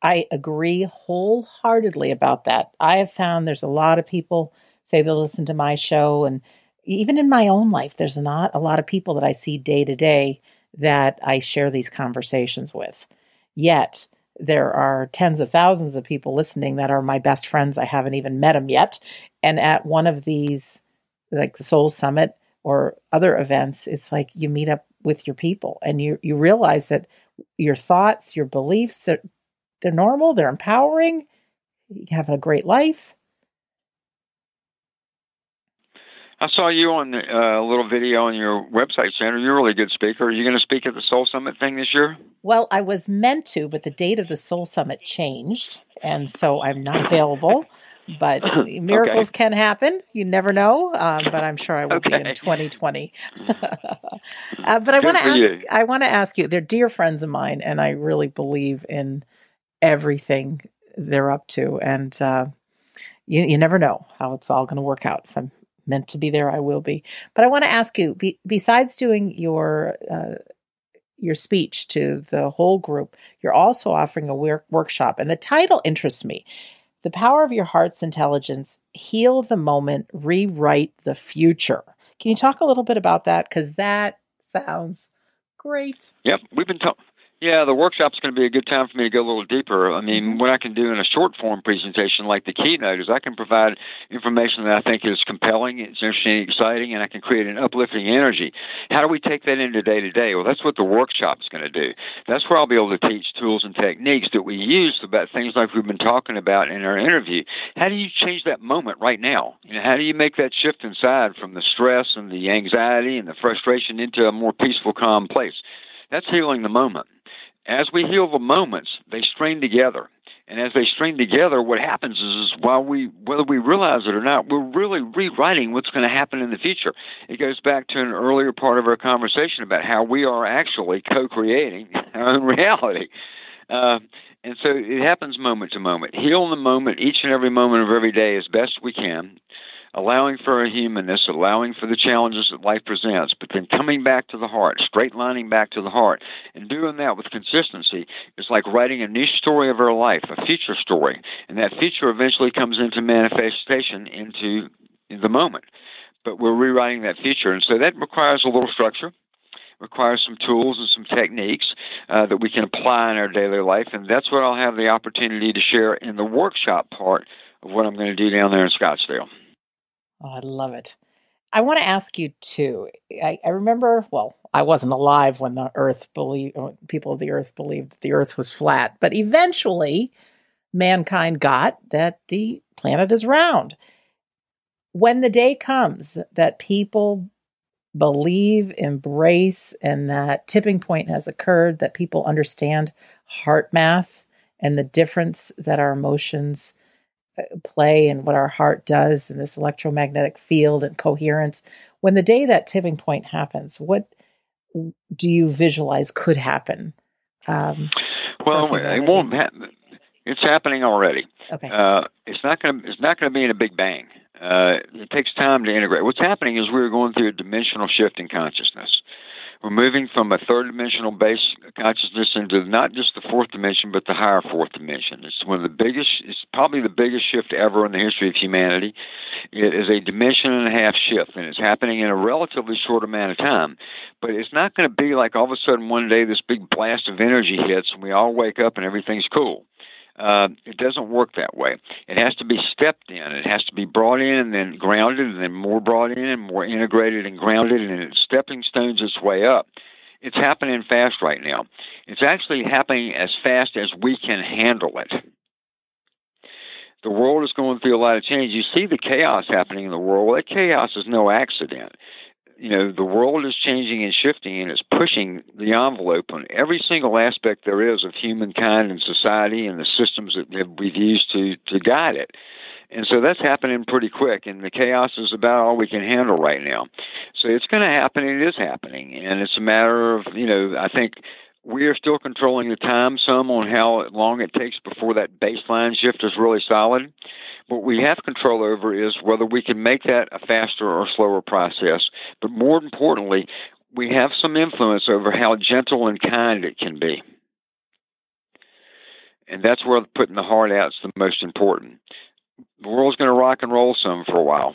I agree wholeheartedly about that. I have found there's a lot of people say they listen to my show, and even in my own life, there's not a lot of people that I see day to day that I share these conversations with. Yet, there are tens of thousands of people listening that are my best friends. I haven't even met them yet. And at one of these, like the Soul Summit or other events, it's like you meet up with your people and you, you realize that your thoughts, your beliefs, they're normal, they're empowering, you have a great life. I saw you on uh, a little video on your website, Sandra. You're a really good speaker. Are you going to speak at the Soul Summit thing this year? Well, I was meant to, but the date of the Soul Summit changed, and so I'm not available. but miracles okay. can happen. You never know. Um, but I'm sure I will okay. be in 2020. uh, but I want to ask. You. I want to ask you. They're dear friends of mine, and I really believe in everything they're up to. And uh, you, you never know how it's all going to work out. If I'm meant to be there, I will be. But I want to ask you, be, besides doing your uh, your speech to the whole group, you're also offering a work- workshop, and the title interests me. The power of your heart's intelligence, heal the moment, rewrite the future. Can you talk a little bit about that? Because that sounds great. Yep, we've been talking. Yeah, the workshop's going to be a good time for me to go a little deeper. I mean, mm-hmm. what I can do in a short form presentation like the keynote is I can provide information that I think is compelling, it's interesting, exciting, and I can create an uplifting energy. How do we take that into day to day? Well, that's what the workshop's going to do. That's where I'll be able to teach tools and techniques that we use about things like we've been talking about in our interview. How do you change that moment right now? You know, how do you make that shift inside from the stress and the anxiety and the frustration into a more peaceful, calm place? That's healing the moment as we heal the moments, they strain together. And as they string together, what happens is, is while we, whether we realize it or not, we're really rewriting what's going to happen in the future. It goes back to an earlier part of our conversation about how we are actually co-creating our own reality. Uh, and so it happens moment to moment. Heal the moment, each and every moment of every day as best we can allowing for a humanness, allowing for the challenges that life presents, but then coming back to the heart, straight lining back to the heart, and doing that with consistency is like writing a new story of our life, a future story, and that future eventually comes into manifestation into the moment. But we're rewriting that future, and so that requires a little structure requires some tools and some techniques uh, that we can apply in our daily life. And that's what I'll have the opportunity to share in the workshop part of what I'm going to do down there in Scottsdale. Oh, I love it. I want to ask you too. I, I, remember, well, I wasn't alive when the Earth believed, people of the Earth believed that the Earth was flat, but eventually mankind got that the planet is round. When the day comes that people believe, embrace, and that tipping point has occurred, that people understand HeartMath and the difference that our emotions play and what our heart does and this electromagnetic field and coherence. When the day that tipping point happens, what do you visualize could happen? Um, well, it won't happen. It's happening already. Okay. Uh, it's not going to. It's not going to be in a big bang. Uh, it takes time to integrate. What's happening is we're going through a dimensional shift in consciousness. We're moving from a third dimensional base consciousness into not just the fourth dimension, but the higher fourth dimension. It's one of the biggest, it's probably the biggest shift ever in the history of humanity. It is a dimension and a half shift, and it's happening in a relatively short amount of time. But it's not going to be like all of a sudden one day this big blast of energy hits and we all wake up and everything's cool. Uh, it doesn't work that way. It has to be stepped in. It has to be brought in and then grounded and then more brought in and more integrated and grounded and it's stepping stones its way up. It's happening fast right now. It's actually happening as fast as we can handle it. The world is going through a lot of change. You see the chaos happening in the world. Well, that chaos is no accident you know, the world is changing and shifting and it's pushing the envelope on every single aspect there is of humankind and society and the systems that we've used to, to guide it. And so that's happening pretty quick, and the chaos is about all we can handle right now. So it's going to happen, and it is happening, and it's a matter of, you know, I think we are still controlling the time some on how long it takes before that baseline shift is really solid. What we have control over is whether we can make that a faster or slower process. But more importantly, we have some influence over how gentle and kind it can be. And that's where putting the heart out is the most important. The world's going to rock and roll some for a while,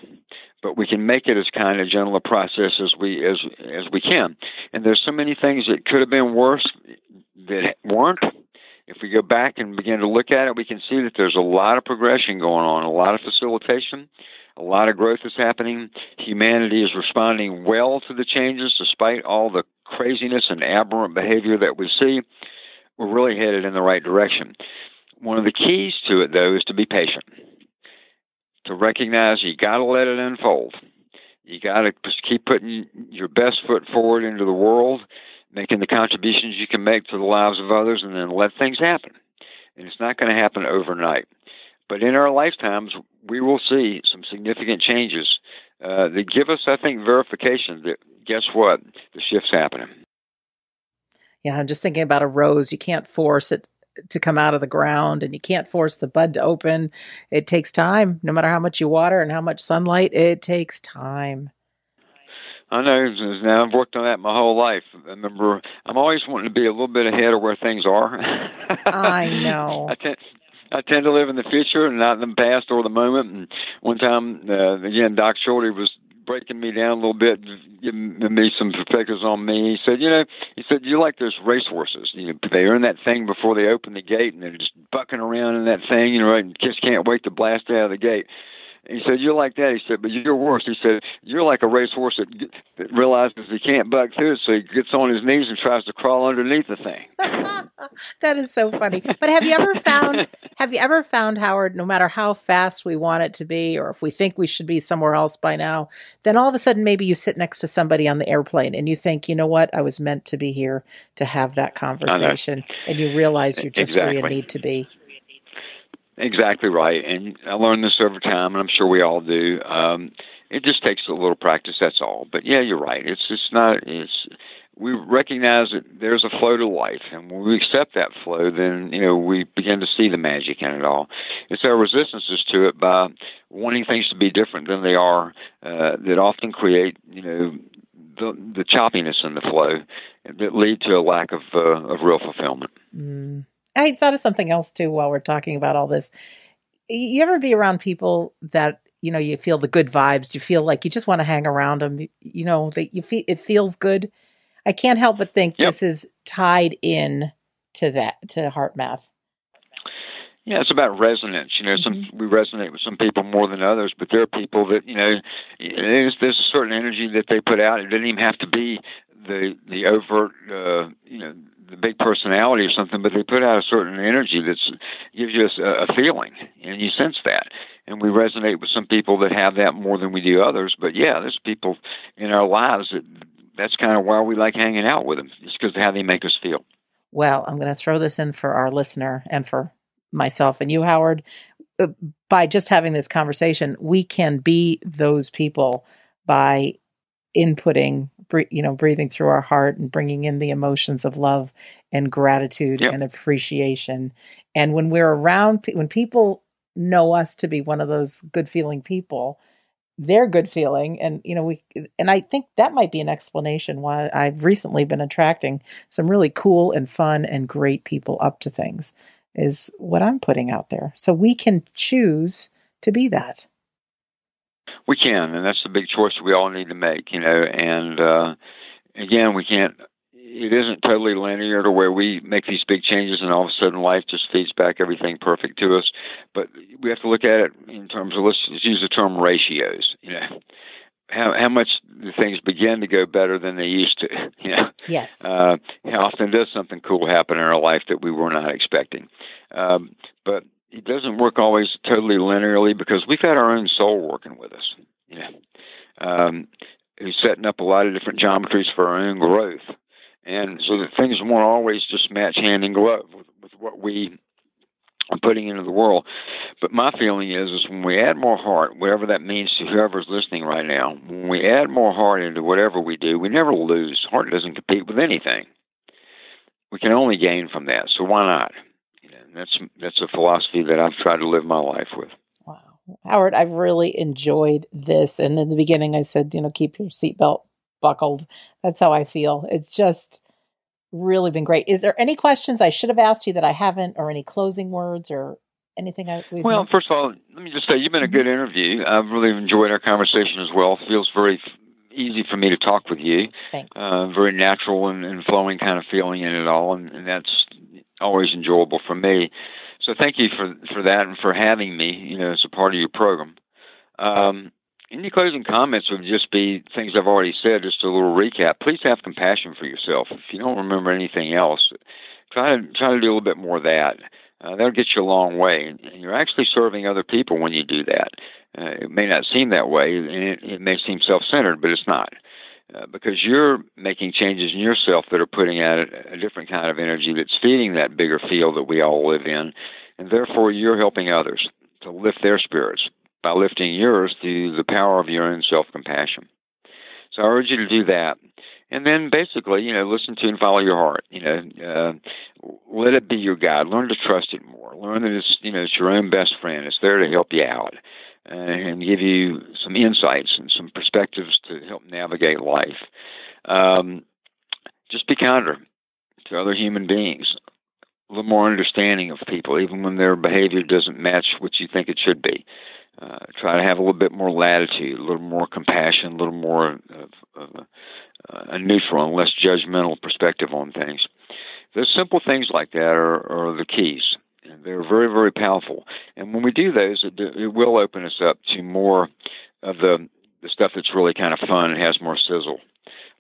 but we can make it as kind of gentle a process as we as as we can. And there's so many things that could have been worse that weren't. If we go back and begin to look at it, we can see that there's a lot of progression going on, a lot of facilitation, a lot of growth is happening. Humanity is responding well to the changes despite all the craziness and aberrant behavior that we see we're really headed in the right direction. One of the keys to it, though, is to be patient, to recognize you got to let it unfold. You got to keep putting your best foot forward into the world, making the contributions you can make to the lives of others, and then let things happen. And it's not going to happen overnight. But in our lifetimes, we will see some significant changes uh, that give us, I think, verification that guess what? The shift's happening. Yeah, I'm just thinking about a rose. You can't force it to come out of the ground and you can't force the bud to open. It takes time. No matter how much you water and how much sunlight, it takes time. I know. Now I've worked on that my whole life. I remember I'm always wanting to be a little bit ahead of where things are. I know. I tend, I tend to live in the future and not in the past or the moment. And one time, uh, again, Doc Childre was breaking me down a little bit, giving me some perspectives on me. He said, you know, he said, you like those racehorses. You know, they earn that thing before they open the gate, and they're just bucking around in that thing, you know, and just can't wait to blast out of the gate. He said, "You're like that." He said, "But you're worse." He said, "You're like a racehorse that, that realizes he can't buck through it, so he gets on his knees and tries to crawl underneath the thing." that is so funny. But have you ever found? Have you ever found Howard? No matter how fast we want it to be, or if we think we should be somewhere else by now, then all of a sudden maybe you sit next to somebody on the airplane and you think, you know what, I was meant to be here to have that conversation, and you realize you're just exactly. where you need to be. Exactly right, and I learned this over time, and I'm sure we all do. Um, it just takes a little practice. That's all. But yeah, you're right. It's it's not. It's we recognize that there's a flow to life, and when we accept that flow, then you know we begin to see the magic in it all. It's our resistances to it by wanting things to be different than they are uh, that often create you know the the choppiness in the flow that lead to a lack of uh, of real fulfillment. Mm. I thought of something else too while we're talking about all this. You ever be around people that you know you feel the good vibes? You feel like you just want to hang around them. You know that you feel it feels good. I can't help but think yep. this is tied in to that to HeartMath. Yeah, it's about resonance. You know, some mm-hmm. we resonate with some people more than others, but there are people that you know, there's, there's a certain energy that they put out. It doesn't even have to be the the overt, uh, you know, the big personality or something, but they put out a certain energy that gives you a, a feeling, and you sense that. And we resonate with some people that have that more than we do others. But yeah, there's people in our lives that that's kind of why we like hanging out with them, just because of how they make us feel. Well, I'm going to throw this in for our listener and for myself and you, Howard. Uh, by just having this conversation, we can be those people by inputting you know breathing through our heart and bringing in the emotions of love and gratitude yep. and appreciation. And when we're around when people know us to be one of those good feeling people they're good feeling. And you know we and i think that might be an explanation why i've recently been attracting some really cool and fun and great people up to things is what i'm putting out there. So we can choose to be that we can, and that's the big choice we all need to make, you know. And uh, again, we can't. It isn't totally linear to where we make these big changes and all of a sudden life just feeds back everything perfect to us. But we have to look at it in terms of let's use the term ratios. You know, how how much do things begin to go better than they used to? You know, yes. Uh, how often does something cool happen in our life that we were not expecting? Um, but it doesn't work always totally linearly because we've had our own soul working with us. You know, um, who's setting up a lot of different geometries for our own growth, and so that things won't always just match hand in glove with, with what we are putting into the world. But my feeling is, is when we add more heart, whatever that means to whoever's listening right now, when we add more heart into whatever we do, we never lose. Heart doesn't compete with anything. We can only gain from that. So why not? That's that's a philosophy that I've tried to live my life with. Wow, Howard, I've really enjoyed this. And in the beginning, I said, you know, keep your seatbelt buckled. That's how I feel. It's just really been great. Is there any questions I should have asked you that I haven't, or any closing words, or anything I? well, missed? first of all, let me just say you've been a mm-hmm. good interview. I've really enjoyed our conversation as well. Feels very easy for me to talk with you. Thanks. Uh, very natural and, and, flowing kind of feeling in it all, and, and that's always enjoyable for me. So thank you for for that and for having me. You know, as a part of your program. Um, any closing comments would just be things I've already said, just a little recap. Please have compassion for yourself. If you don't remember anything else, try to try to do a little bit more of that. Uh, that'll get you a long way. And you're actually serving other people when you do that. Uh, it may not seem that way, and it, it may seem self-centered, but it's not. Uh, because you're making changes in yourself that are putting out a, a different kind of energy that's feeding that bigger field that we all live in, and therefore you're helping others to lift their spirits by lifting yours through the power of your own self compassion. So I urge you to do that. And then basically, you know, listen to and follow your heart. You know, uh, let it be your guide. Learn to trust it more. Learn that it's, you know, it's your own best friend. It's there to help you out uh, and give you some insights and some perspectives to help navigate life. Um, just be kinder to other human beings. A little more understanding of people, even when their behavior doesn't match what you think it should be uh, try to have a little bit more latitude, a little more compassion, a little more of, of a, a neutral and less judgmental perspective on things. Those simple things like that are, are the keys. They're very, very powerful. And when we do those, it, it will open us up to more of the, the stuff that's really kind of fun and has more sizzle,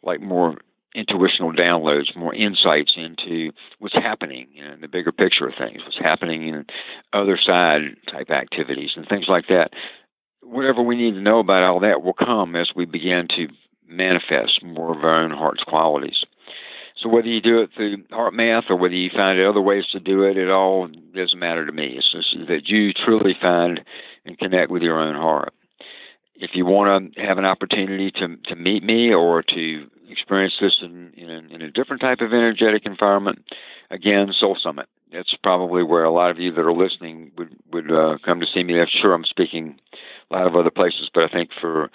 like more intuitional downloads, more insights into what's happening in you know, the bigger picture of things, what's happening in other side type activities and things like that. Whatever we need to know about all that will come as we begin to manifest more of our own heart's qualities. So whether you do it through HeartMath or whether you find other ways to do it, it all doesn't matter to me. It's just that you truly find and connect with your own heart. If you want to have an opportunity to to meet me or to experience this in, in, in a different type of energetic environment, again, Soul Summit. That's probably where a lot of you that are listening would would uh, come to see me. I'm sure I'm speaking a lot of other places, but I think for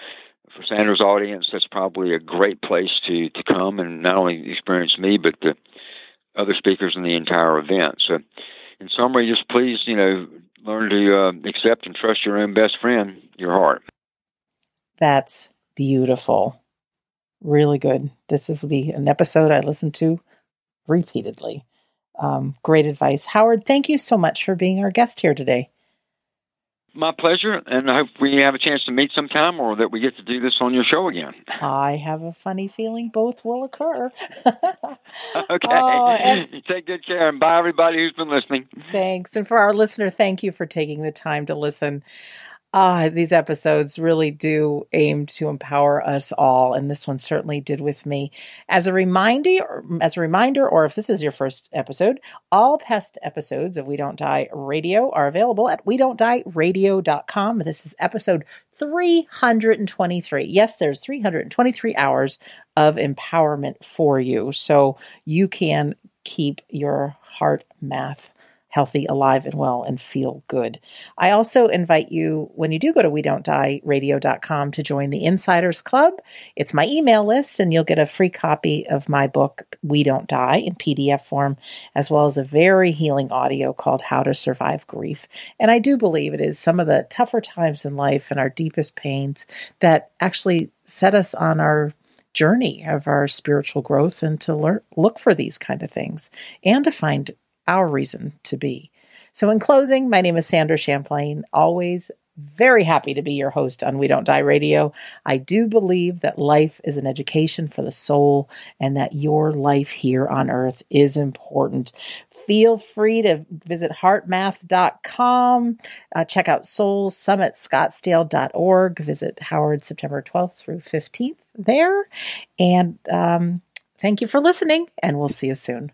for Sandra's audience, that's probably a great place to to come and not only experience me, but the other speakers in the entire event. So, in summary, just please, you know, learn to uh, accept and trust your own best friend, your heart. That's beautiful. Really good. This is will be an episode I listen to repeatedly. Um, great advice. Howard, thank you so much for being our guest here today. My pleasure, and I hope we have a chance to meet sometime or that we get to do this on your show again. I have a funny feeling both will occur. okay. Oh, Take good care, and bye, everybody who's been listening. Thanks. And for our listener, thank you for taking the time to listen. Ah, these episodes really do aim to empower us all, and this one certainly did with me. As a reminder, as a reminder, or if this is your first episode, all past episodes of We Don't Die Radio are available at we don't die radio.com. This is episode 323. Yes, there's 323 hours of empowerment for you, so you can keep your heart math healthy, alive, and well, and feel good. I also invite you, when you do go to we don't die radio.com, to join the Insiders Club. It's my email list, and you'll get a free copy of my book, We Don't Die, in PDF form, as well as a very healing audio called How to Survive Grief. And I do believe it is some of the tougher times in life and our deepest pains that actually set us on our journey of our spiritual growth and to learn, look for these kind of things and to find our reason to be. So, in closing, my name is Sandra Champlain, always very happy to be your host on We Don't Die Radio. I do believe that life is an education for the soul and that your life here on earth is important. Feel free to visit heartmath.com, uh, check out soulsummitscottsdale.org, visit Howard September 12th through 15th there. And um, thank you for listening, and we'll see you soon.